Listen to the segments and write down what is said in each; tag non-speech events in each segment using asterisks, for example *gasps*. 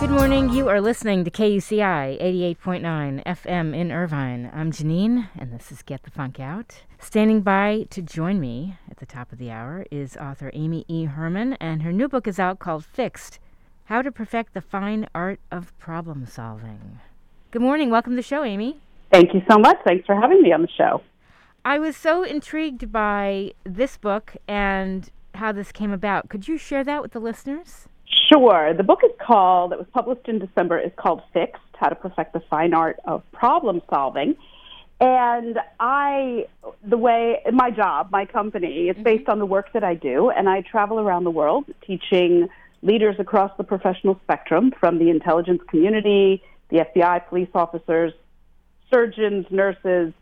Good morning. You are listening to KUCI 88.9 FM in Irvine. I'm Janeane, and this is Get the Funk Out. Standing by to join me at the top of the hour is author Amy E. Herman, and her new book is out called Fixed How to Perfect the Fine Art of Problem Solving. Good morning. Welcome to the show, Amy. Thank you so much. Thanks for having me on the show. I was so intrigued by this book and how this came about. Could you share that with the listeners? Sure. The book is called, that was published in December, is called Fixed How to Perfect the Fine Art of Problem Solving. And I, the way, my job, my company, it's mm-hmm. based on the work that I do. And I travel around the world teaching leaders across the professional spectrum from the intelligence community, the FBI, police officers, surgeons, nurses,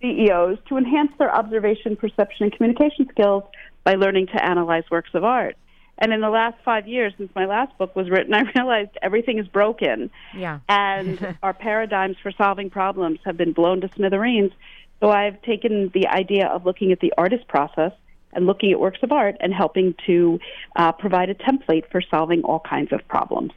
CEOs to enhance their observation, perception, and communication skills by learning to analyze works of art. And in the last five years, since my last book was written, *laughs* I realized everything is broken. Yeah. And *laughs* our paradigms for solving problems have been blown to smithereens. So I've taken the idea of looking at the artist process and looking at works of art and helping to uh, provide a template for solving all kinds of problems.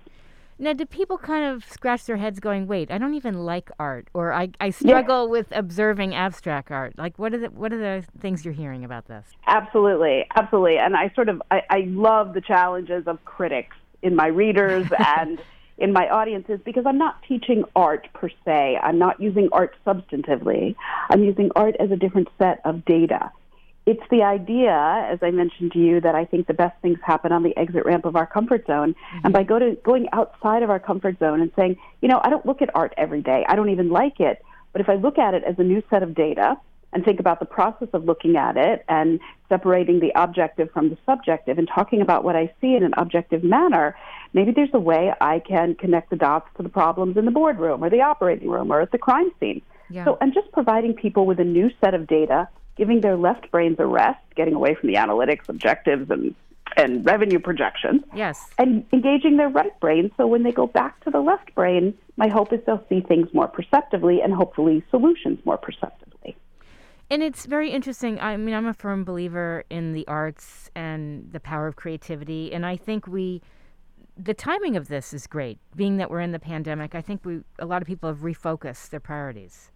Now, do people kind of scratch their heads going, wait, I don't even like art, or I, I struggle yeah. with observing abstract art? Like, what are, the, what are the things you're hearing about this? Absolutely, absolutely. And I sort of, I, I love the challenges of critics in my readers *laughs* and in my audiences because I'm not teaching art per se. I'm not using art substantively. I'm using art as a different set of data it's the idea, as I mentioned to you, that I think the best things happen on the exit ramp of our comfort zone. Mm-hmm. And by go to, going outside of our comfort zone and saying, you know, I don't look at art every day, I don't even like it. But if I look at it as a new set of data and think about the process of looking at it and separating the objective from the subjective and talking about what I see in an objective manner, maybe there's a way I can connect the dots to the problems in the boardroom or the operating room or at the crime scene. Yeah. So I'm just providing people with a new set of data giving their left brains a rest, getting away from the analytics, objectives, and and revenue projections. Yes. And engaging their right brain so when they go back to the left brain, my hope is they'll see things more perceptively and hopefully solutions more perceptively. And it's very interesting. I mean, I'm a firm believer in the arts and the power of creativity. And I think we, the timing of this is great. Being that we're in the pandemic, I think we, a lot of people have refocused their priorities.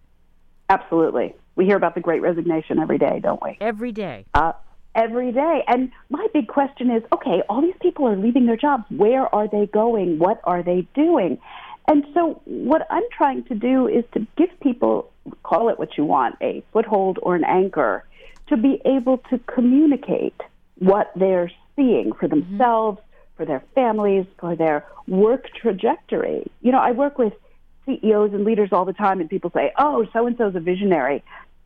Absolutely. We hear about the great resignation every day, don't we? Every day. Uh, every day. And my big question is okay, all these people are leaving their jobs. Where are they going? What are they doing? And so, what I'm trying to do is to give people, call it what you want, a foothold or an anchor, to be able to communicate what they're seeing for mm-hmm. themselves, mm-hmm. for their families, for their work trajectory. You know, I work with CEOs and leaders all the time, and people say, oh, so and so is a visionary.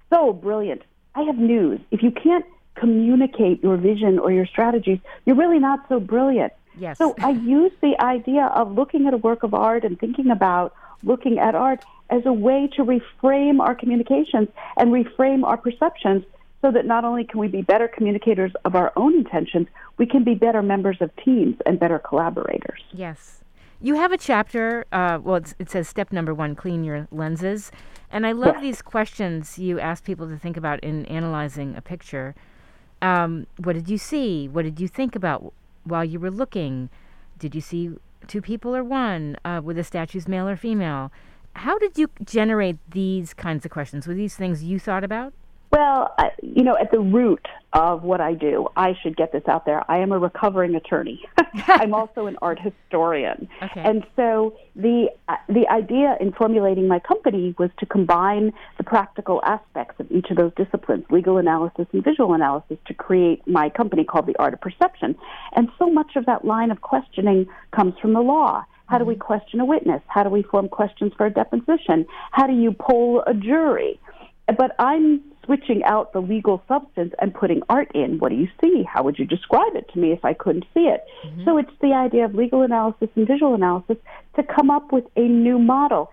So brilliant. I have news. If you can't communicate your vision or your strategies, you're really not so brilliant. Yes. So I *laughs* use the idea of looking at a work of art and thinking about looking at art as a way to reframe our communications and reframe our perceptions so that not only can we be better communicators of our own intentions, we can be better members of teams and better collaborators. Yes. You have a chapter, uh, well, it says step number one clean your lenses. And I love these questions you ask people to think about in analyzing a picture. Um, what did you see? What did you think about while you were looking? Did you see two people or one? Uh, were the statues male or female? How did you generate these kinds of questions? Were these things you thought about? Well, I, you know, at the root of what I do, I should get this out there. I am a recovering attorney. *laughs* I'm also an art historian, okay. and so the uh, the idea in formulating my company was to combine the practical aspects of each of those disciplines, legal analysis and visual analysis, to create my company called the Art of Perception. And so much of that line of questioning comes from the law. How do we mm-hmm. question a witness? How do we form questions for a deposition? How do you poll a jury? But I'm switching out the legal substance and putting art in. What do you see? How would you describe it to me if I couldn't see it? Mm-hmm. So it's the idea of legal analysis and visual analysis to come up with a new model.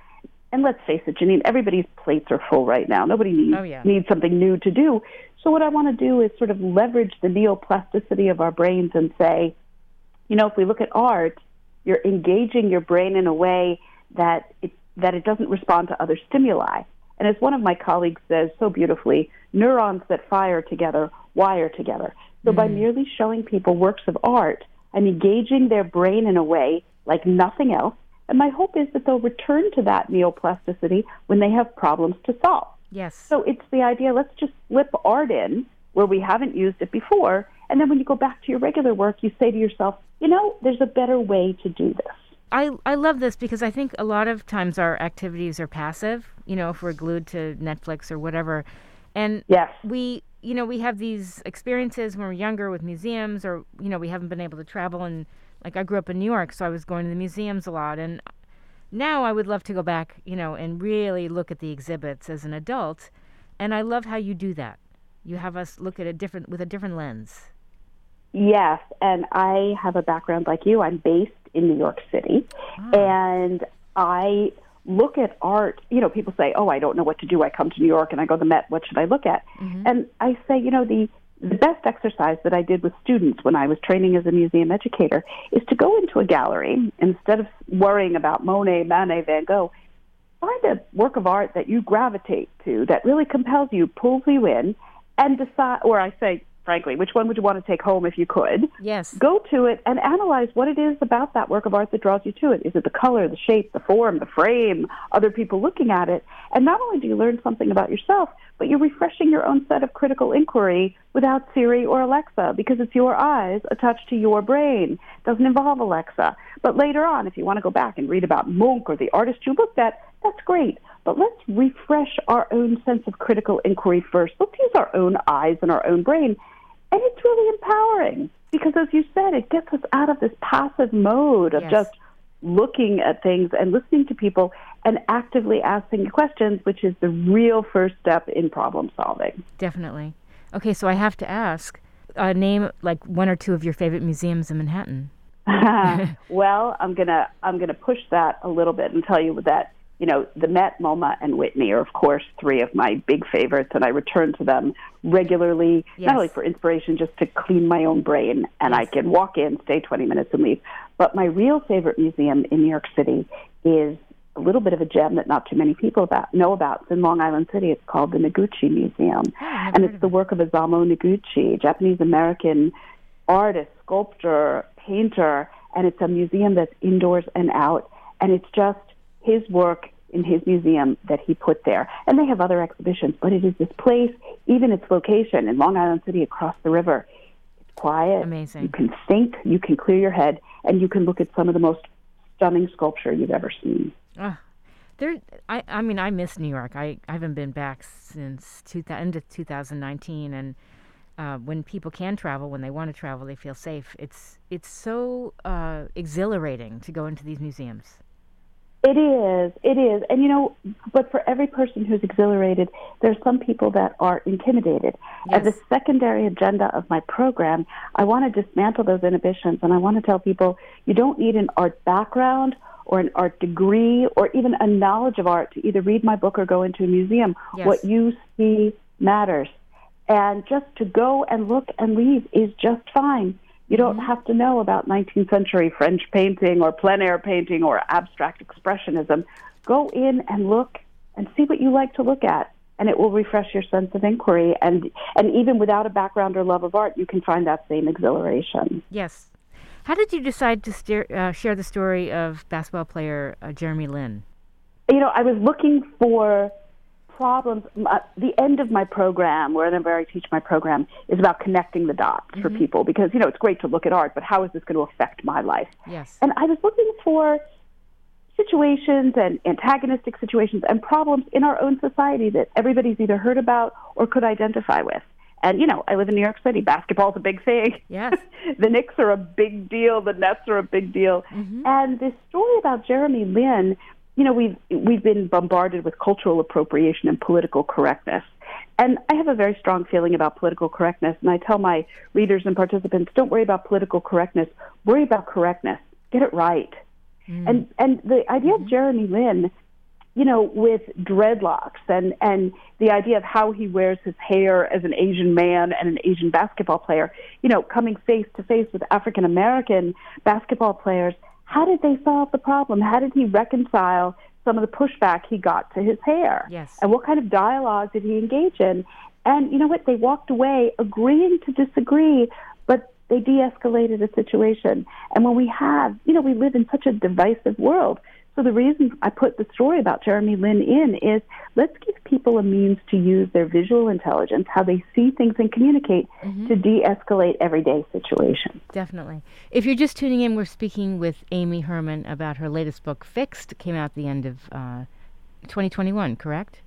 And let's face it, Janeane, everybody's plates are full right now. Nobody needs, oh, yeah. needs something new to do. So what I want to do is sort of leverage the neuroplasticity of our brains and say, you know, if we look at art, you're engaging your brain in a way that it, that it doesn't respond to other stimuli. And as one of my colleagues says so beautifully, neurons that fire together wire together. So mm by merely showing people works of art, I'm engaging their brain in a way like nothing else. And my hope is that they'll return to that neuroplasticity when they have problems to solve. Yes. So it's the idea let's just slip art in where we haven't used it before. And then when you go back to your regular work, you say to yourself, you know, there's a better way to do this. I, I love this because I think a lot of times our activities are passive, you know, if we're glued to Netflix or whatever. And yes. we, you know, we have these experiences when we're younger with museums or, you know, we haven't been able to travel. And like I grew up in New York, so I was going to the museums a lot. And now I would love to go back, you know, and really look at the exhibits as an adult. And I love how you do that. You have us look at a different, with a different lens. Yes, and I have a background like you. I'm based in New York City, oh. and I look at art. You know, people say, "Oh, I don't know what to do. I come to New York and I go to the Met. What should I look at?" Mm-hmm. And I say, you know, the the best exercise that I did with students when I was training as a museum educator is to go into a gallery instead of worrying about Monet, Manet, Van Gogh. Find a work of art that you gravitate to, that really compels you, pulls you in, and decide. Or I say, frankly. Which one would you want to take home if you could? Yes. Go to it and analyze what it is about that work of art that draws you to it. Is it the color, the shape, the form, the frame, other people looking at it? And not only do you learn something about yourself, but you're refreshing your own set of critical inquiry without Siri or Alexa because it's your eyes attached to your brain. It doesn't involve Alexa. But later on, if you want to go back and read about Munch or the artist you looked at, that's great. But let's refresh our own sense of critical inquiry first. Let's use our own eyes and our own brain and it's really empowering because, as you said, it gets us out of this passive mode of yes. just looking at things and listening to people and actively asking questions, which is the real first step in problem solving. Definitely. Okay, so I have to ask uh, name like one or two of your favorite museums in Manhattan. *laughs* well, I'm gonna I'm gonna push that a little bit and tell you that you know, the Met, MoMA, and Whitney are, of course, three of my big favorites, and I return to them regularly, yes. not only for inspiration, just to clean my own brain, and yes. I can walk in, stay 20 minutes, and leave. But my real favorite museum in New York City is a little bit of a gem that not too many people about, know about. It's in Long Island City. It's called the Noguchi Museum, oh, and it's the work of Isamu Noguchi, Japanese American artist, sculptor, painter, and it's a museum that's indoors and out, and it's just his work in his museum that he put there. And they have other exhibitions, but it is this place, even its location in Long Island City across the river. It's quiet. Amazing. You can think, you can clear your head, and you can look at some of the most stunning sculpture you've ever seen. Uh, there, I, I mean, I miss New York. I, I haven't been back since two, end of 2019, and uh, when people can travel, when they want to travel, they feel safe. It's it's so uh, exhilarating to go into these museums. It is. It is. And you know, but for every person who's exhilarated, there's some people that are intimidated. Yes. As a secondary agenda of my program, I want to dismantle those inhibitions and I want to tell people you don't need an art background or an art degree or even a knowledge of art to either read my book or go into a museum. Yes. What you see matters. And just to go and look and leave is just fine. You don't mm-hmm. have to know about 19th century French painting or plein air painting or abstract expressionism. Go in and look and see what you like to look at, and it will refresh your sense of inquiry. And, and even without a background or love of art, you can find that same exhilaration. Yes. How did you decide to steer, uh, share the story of basketball player uh, Jeremy Lin? You know, I was looking for problems. Uh, the end of my program, wherever I teach my program, is about connecting the dots mm-hmm. for people because you know it's great to look at art, but how is this going to affect my life? Yes. And I was looking for situations and antagonistic situations and problems in our own society that everybody's either heard about or could identify with. And you know, I live in New York City. Basketball's a big thing. Yes. *laughs* the Knicks are a big deal. The Nets are a big deal. Mm-hmm. And this story about Jeremy Lin you know, we've we've been bombarded with cultural appropriation and political correctness. And I have a very strong feeling about political correctness, and I tell my readers and participants, don't worry about political correctness, worry about correctness. Get it right. Mm. And and the idea mm-hmm. of Jeremy Lin, you know, with dreadlocks and and the idea of how he wears his hair as an Asian man and an Asian basketball player, you know, coming face to face with African American basketball players how did they solve the problem? How did he reconcile some of the pushback he got to his hair? Yes. And what kind of dialogue did he engage in? And you know what? They walked away agreeing to disagree, but they de escalated a situation. And when we have, you know, we live in such a divisive world. So the reason I put the story about Jeremy Lin in is let's give people a means to use their visual intelligence, how they see things and communicate mm-hmm. to de-escalate everyday situations. Definitely. If you're just tuning in, we're speaking with Amy Herman about her latest book, Fixed, came out the end of uh, 2021, correct?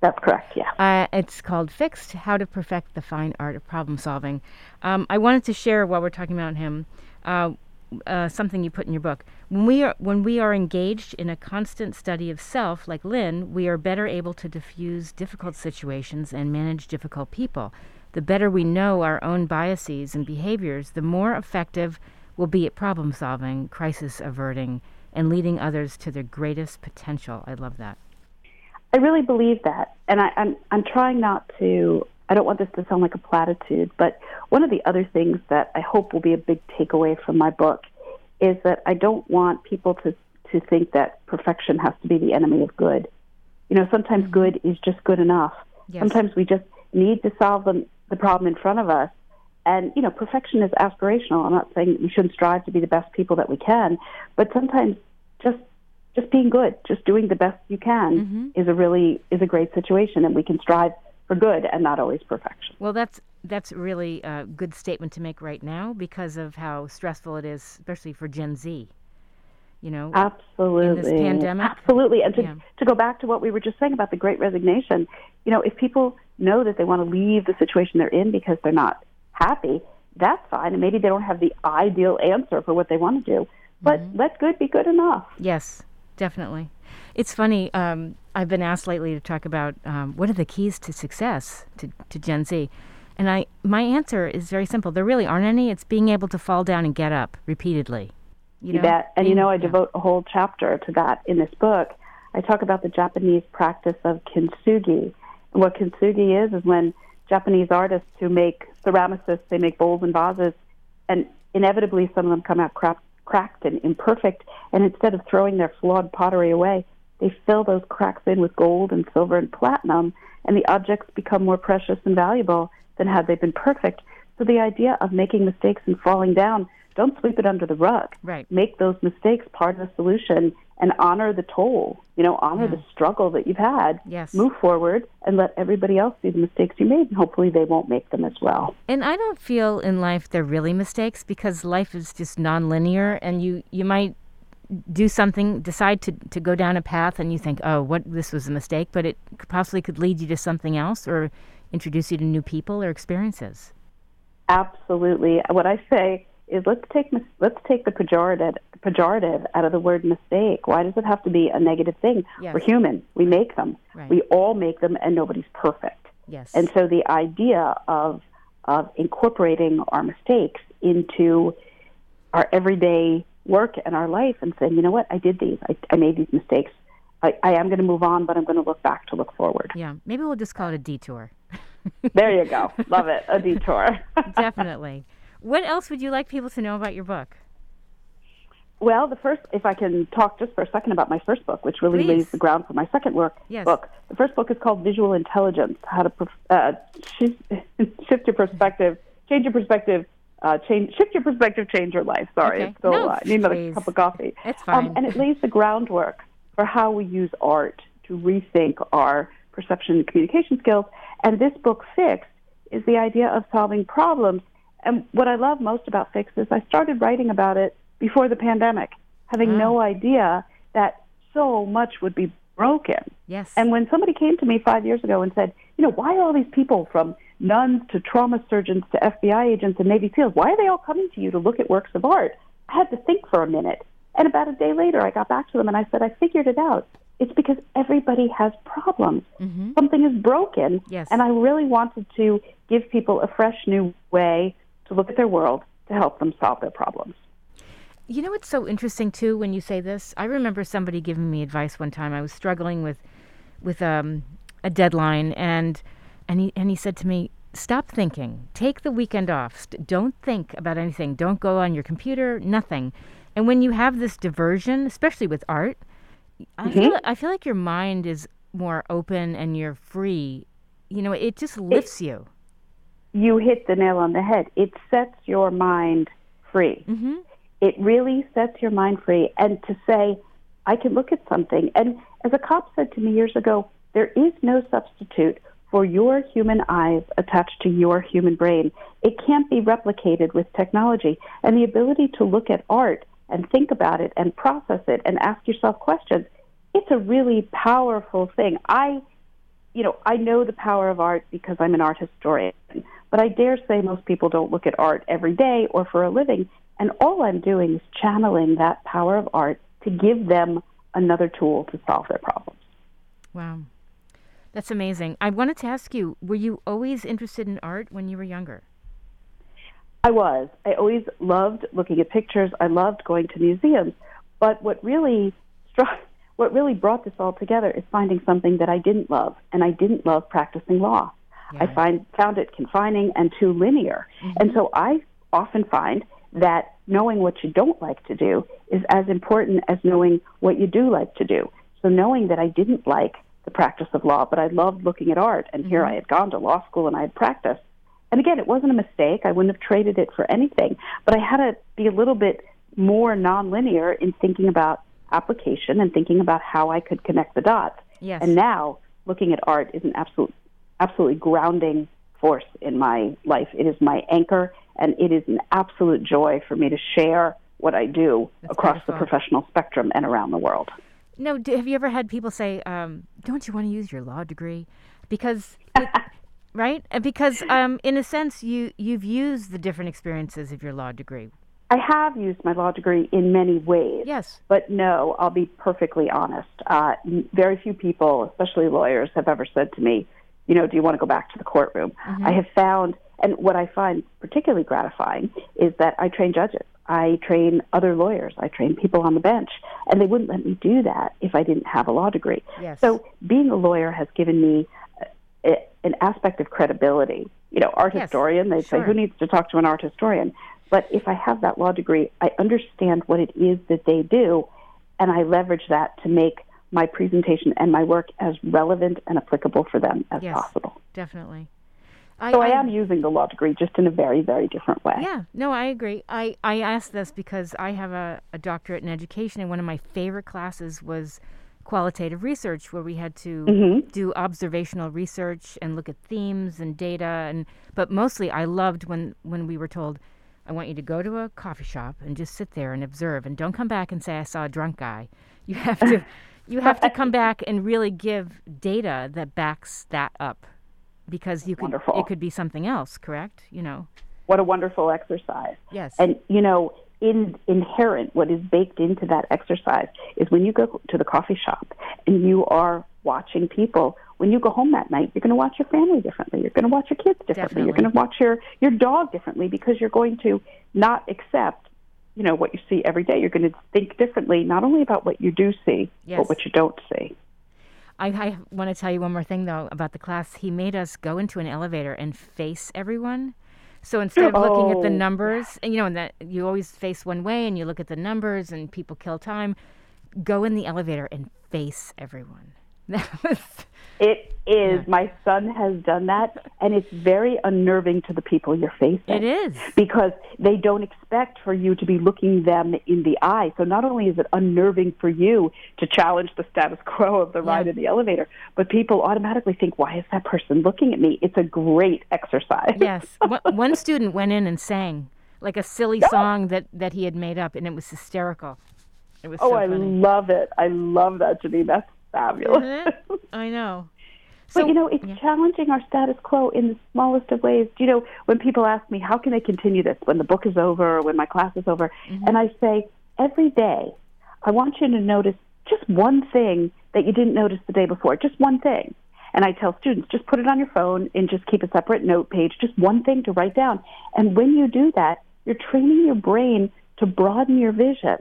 That's correct, yeah. Uh, it's called Fixed How to Perfect the Fine Art of Problem Solving. Um, I wanted to share while we're talking about him uh, uh, something you put in your book. When we are when we are engaged in a constant study of self, like Lin, we are better able to diffuse difficult situations and manage difficult people. The better we know our own biases and behaviors, the more effective we'll be at problem solving, crisis averting, and leading others to their greatest potential. I love that. I really believe that, and I, I'm I'm trying not to I don't want this to sound like a platitude, but one of the other things that I hope will be a big takeaway from my book is that I don't want people to, to think that perfection has to be the enemy of good. You know, sometimes mm-hmm. good is just good enough. Yes. Sometimes we just need to solve the, the problem in front of us. And, you know, perfection is aspirational. I'm not saying we shouldn't strive to be the best people that we can, but sometimes just just being good, just doing the best you can mm-hmm. is a really is a great situation and we can strive for good and not always perfection. Well, that's that's really a good statement to make right now because of how stressful it is, especially for Gen Z. You know, absolutely, in this pandemic, absolutely. And to yeah. to go back to what we were just saying about the Great Resignation, you know, if people know that they want to leave the situation they're in because they're not happy, that's fine, and maybe they don't have the ideal answer for what they want to do. But mm-hmm. let good be good enough. Yes, definitely. It's funny. Um, I've been asked lately to talk about um, what are the keys to success to, to Gen Z, and I my answer is very simple. There really aren't any. It's being able to fall down and get up repeatedly. You, you know? bet. And you know, I yeah. devote a whole chapter to that in this book. I talk about the Japanese practice of kintsugi. And what kintsugi is is when Japanese artists who make ceramicists, they make bowls and vases, and inevitably some of them come out crap, cracked and imperfect. And instead of throwing their flawed pottery away, they fill those cracks in with gold and silver and platinum, and the objects become more precious and valuable than had they been perfect. So the idea of making mistakes and falling down, don't sweep it under the rug. Right. Make those mistakes part of the solution and honor the toll. You know, honor yeah. the struggle that you've had. Yes. Move forward and let everybody else see the mistakes you made, and hopefully they won't make them as well. And I don't feel in life they're really mistakes because life is just nonlinear, and you you might do something, decide to, to go down a path, and you think, oh, what this was a mistake, but it possibly could lead you to something else or introduce you to new people or experiences. Absolutely. What I say is let's take let's take the pejorative pejorative out of the word mistake. Why does it have to be a negative thing? Yes. We're human. We make them. Right. We all make them, and nobody's perfect. Yes. And so the idea of of incorporating our mistakes into our everyday work and our life and saying, you know what, I did these, I, I made these mistakes. I, I am going to move on, but I'm going to look back to look forward. Yeah, maybe we'll just call it a detour. *laughs* there you go. Love it. A detour. *laughs* Definitely. What else would you like people to know about your book? Well, the first, if I can talk just for a second about my first book, which really Please. lays the ground for my second work yes. book. The first book is called Visual Intelligence: How to uh, *laughs* Shift Your Perspective, Change Your Perspective, uh, change, shift your perspective, change your life. Sorry, okay. it's still no, uh, need another cup of coffee. It's fine. Um, and it lays the groundwork for how we use art to rethink our perception and communication skills. And this book, Fixed, is the idea of solving problems. And what I love most about Fixed is I started writing about it before the pandemic, having mm. no idea that so much would be broken. Yes. And when somebody came to me five years ago and said, you know, why are all these people from nuns to trauma surgeons to FBI agents and Navy SEALs. Why are they all coming to you to look at works of art? I had to think for a minute. And about a day later, I got back to them and I said, I figured it out. It's because everybody has problems. Mm-hmm. Something is broken. Yes. And I really wanted to give people a fresh new way to look at their world to help them solve their problems. You know what's so interesting too when you say this? I remember somebody giving me advice one time. I was struggling with with um, a deadline and and he and he said to me, "Stop thinking. Take the weekend off. St- don't think about anything. Don't go on your computer. Nothing." And when you have this diversion, especially with art, I mm-hmm. feel I feel like your mind is more open and you're free. You know, it just lifts it, you. you hit the nail on the head. It sets your mind free. Mm-hmm. It really sets your mind free. And to say, I can look at something. And as a cop said to me years ago, there is no substitute for your human eyes attached to your human brain. It can't be replicated with technology. And the ability to look at art and think about it and process it and ask yourself questions, it's a really powerful thing. I, you know, I know the power of art because I'm an art historian, but I dare say most people don't look at art every day or for a living. And all I'm doing is channeling that power of art to give them another tool to solve their problems. Wow. That's amazing. I wanted to ask you, were you always interested in art when you were younger? I was. I always loved looking at pictures. I loved going to museums. But what really struck, what really brought this all together is finding something that I didn't love, and I didn't love practicing law. Yeah. I find found it confining and too linear. Mm-hmm. And so I often find that knowing what you don't like to do is as important as knowing what you do like to do. So knowing that I didn't like the practice of law, but I loved looking at art, and mm-hmm. here I had gone to law school and I had practiced. And again, it wasn't a mistake. I wouldn't have traded it for anything, but I had to be a little bit more nonlinear in thinking about application and thinking about how I could connect the dots. Yes. And now looking at art is an absolute, absolutely grounding force in my life. It is my anchor and it is an absolute joy for me to share what I do That's across beautiful. the professional spectrum and around the world. No, have you ever had people say, um, "Don't you want to use your law degree?" Because, it, *laughs* right? Because, um, in a sense, you you've used the different experiences of your law degree. I have used my law degree in many ways. Yes. But no, I'll be perfectly honest. Uh, very few people, especially lawyers, have ever said to me, you know, do you want to go back to the courtroom? Mm-hmm. I have found and what I find particularly gratifying is that I train judges. I train other lawyers. I train people on the bench. And they wouldn't let me do that if I didn't have a law degree. Yes. So being a lawyer has given me a, a, an aspect of credibility. You know, art yes. historian, they sure. say, who needs to talk to an art historian? But if I have that law degree, I understand what it is that they do, and I leverage that to make my presentation and my work as relevant and applicable for them as yes, possible. Definitely. I, so I, I, am using the law degree just in a very, very different way. Yeah, no, I agree. I, I asked this because I have a, a doctorate in education, and one of my favorite classes was qualitative research, where we had to mm-hmm. do observational research and look at themes and data. And but mostly, I loved when when we were told, "I want you to go to a coffee shop and just sit there and observe, and don't come back and say I saw a drunk guy. You have to." *laughs* you have to come back and really give data that backs that up because you could wonderful. it could be something else, correct? You know. What a wonderful exercise. Yes. And you know, in inherent what is baked into that exercise is when you go to the coffee shop and you are watching people when you go home that night you're going to watch your family differently you're going to watch your kids differently Definitely. you're going to watch your your dog differently because you're going to not accept you know what you see every day you're going to think differently not only about what you do see yes. but what you don't see I, I want to tell you one more thing though about the class. He made us go into an elevator and face everyone. So instead of looking at the Oh. numbers, and you know, and that you always face one way and you look at the numbers and people kill time, go in the elevator and face everyone. That was *laughs* It is. Yeah. My son has done that, and it's very unnerving to the people you're facing. it is. Because they don't expect for you to be looking them in the eye. So not only is it unnerving for you to challenge the status quo of the ride in the elevator, but people automatically think, why is that person looking at me? It's a great exercise. Yes. one, one student went in and sang like a silly song that that he had made up, and it was hysterical. It was Oh, so I love it. I love that, Janeane. That's fabulous. I know. But you know, it's yeah. challenging our status quo in the smallest of ways. You know, when people ask me, how can I continue this when the book is over or when my class is over? Mm-hmm. And I say, every day, I want you to notice just one thing that you didn't notice the day before, just one thing. And I tell students, just put it on your phone and just keep a separate note page, just one thing to write down. And when you do that, you're training your brain to broaden your vision.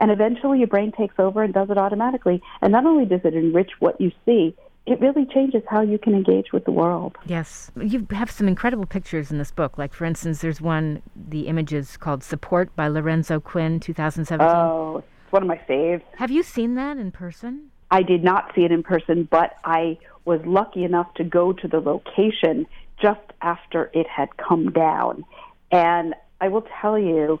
And eventually your brain takes over and does it automatically. And not only does it enrich what you see, it really changes how you can engage with the world. Yes. You have some incredible pictures in this book. Like, for instance, there's one, the images called Support by Lorenzo Quinn, 2017. Oh, it's one of my faves. have you seen that in person? I did not see it in person, but I was lucky enough to go to the location just after it had come down. And I will tell you,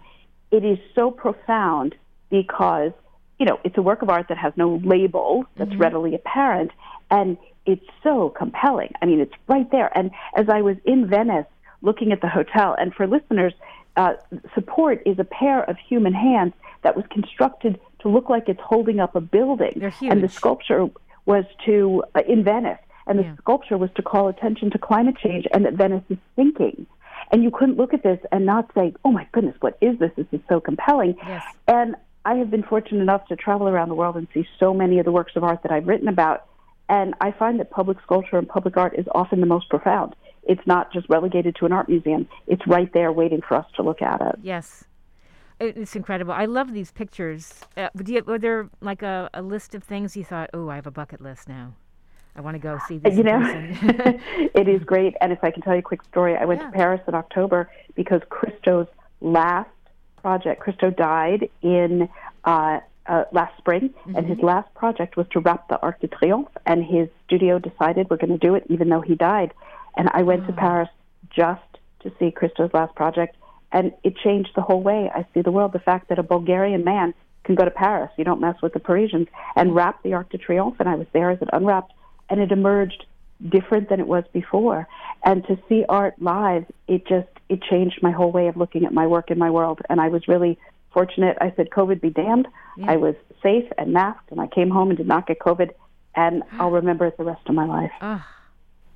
it is so profound because, you know, it's a work of art that has no label that's mm-hmm. readily apparent. And it's so compelling. I mean, it's right there. And as I was in Venice looking at the hotel, and for listeners, uh, support is a pair of human hands that was constructed to look like it's holding up a building. They're huge. And the sculpture was to, uh, in Venice, and the yeah. sculpture was to call attention to climate change and that Venice is sinking. And you couldn't look at this and not say, oh my goodness, what is this? This is so compelling. Yes. And I have been fortunate enough to travel around the world and see so many of the works of art that I've written about. And I find that public sculpture and public art is often the most profound. It's not just relegated to an art museum, it's right there waiting for us to look at it. Yes. It's incredible. I love these pictures. Uh, you, were there like a, a list of things you thought, oh, I have a bucket list now? I want to go see this. You know, *laughs* *laughs* it is great. And if I can tell you a quick story, I went yeah. to Paris in October because Christo's last project, Christo died in uh, uh, last spring, mm-hmm. and his last project was to wrap the Arc de Triomphe. And his studio decided we're going to do it, even though he died. And I went oh. to Paris just to see Christo's last project, and it changed the whole way I see the world. The fact that a Bulgarian man can go to Paris, you don't mess with the Parisians, and wrap the Arc de Triomphe. And I was there as it unwrapped and it emerged different than it was before. And to see art live, it just it changed my whole way of looking at my work in my world. And I was really fortunate. I said, "COVID be damned." Yeah. I was safe and masked, and I came home and did not get COVID. And *gasps* I'll remember it the rest of my life. Oh,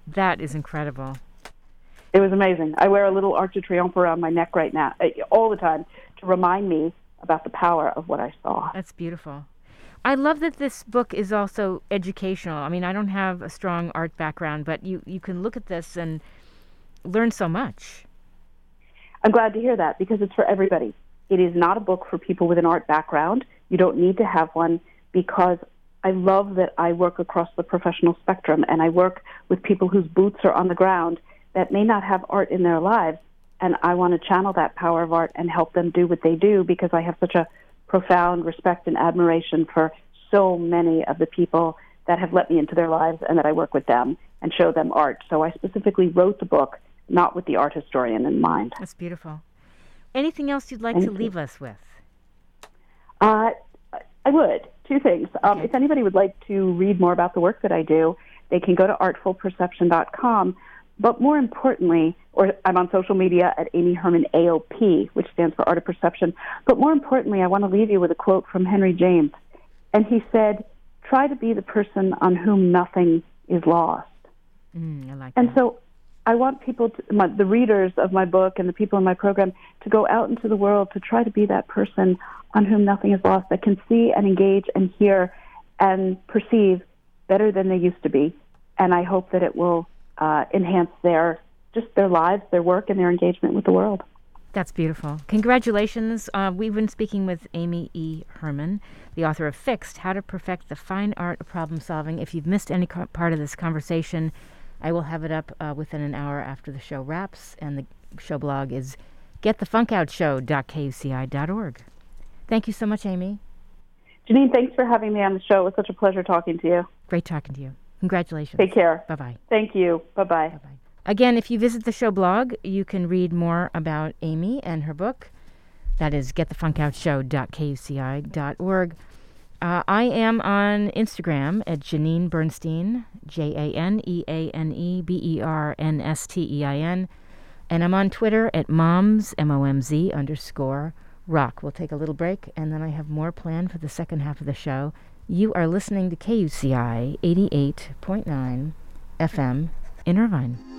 that is incredible. It was amazing. I wear a little Arc de Triomphe around my neck right now, eh, all the time, to remind me about the power of what I saw. That's beautiful. I love that this book is also educational. I mean, I don't have a strong art background, but you, you can look at this and learn so much. I'm glad to hear that because it's for everybody. It is not a book for people with an art background. You don't need to have one because I love that I work across the professional spectrum and I work with people whose boots are on the ground that may not have art in their lives. And I want to channel that power of art and help them do what they do because I have such a profound respect and admiration for so many of the people that have let me into their lives and that I work with them and show them art. So I specifically wrote the book not with the art historian in mind. That's beautiful. Anything else you'd like Thank to you. leave us with? Uh, I would. Two things. Um, okay. If anybody would like to read more about the work that I do, they can go to artfulperception.com. But more importantly, or I'm on social media at Amy Herman AOP, which stands for Art of Perception. But more importantly, I want to leave you with a quote from Henry James. And he said, Try to be the person on whom nothing is lost. Mm, like and that. so I want people, to, my, the readers of my book and the people in my program, to go out into the world to try to be that person on whom nothing is lost, that can see and engage and hear and perceive better than they used to be. And I hope that it will uh, enhance their just their lives, their work, and their engagement with the world. That's beautiful. Congratulations. Uh, we've been speaking with Amy E. Herman, the author of Fixed How to Perfect the Fine Art of Problem Solving. If you've missed any co- part of this conversation, I will have it up uh, within an hour after the show wraps, and the show blog is getthefunkoutshow.kuci.org. Thank you so much, Amy. Janeane, thanks for having me on the show. It was such a pleasure talking to you. Great talking to you. Congratulations. Take care. Bye bye. Thank you. Bye bye. Bye bye. Again, if you visit the show blog, you can read more about Amy and her book. That is getthefunkoutshow.kuci.org. Uh, I am on Instagram at Janeane Bernstein, J A N E A N E B E R N S T E I N. And I'm on Twitter at moms, M O M Z underscore rock. We'll take a little break, and then I have more planned for the second half of the show. You are listening to KUCI 88.9 FM in Irvine.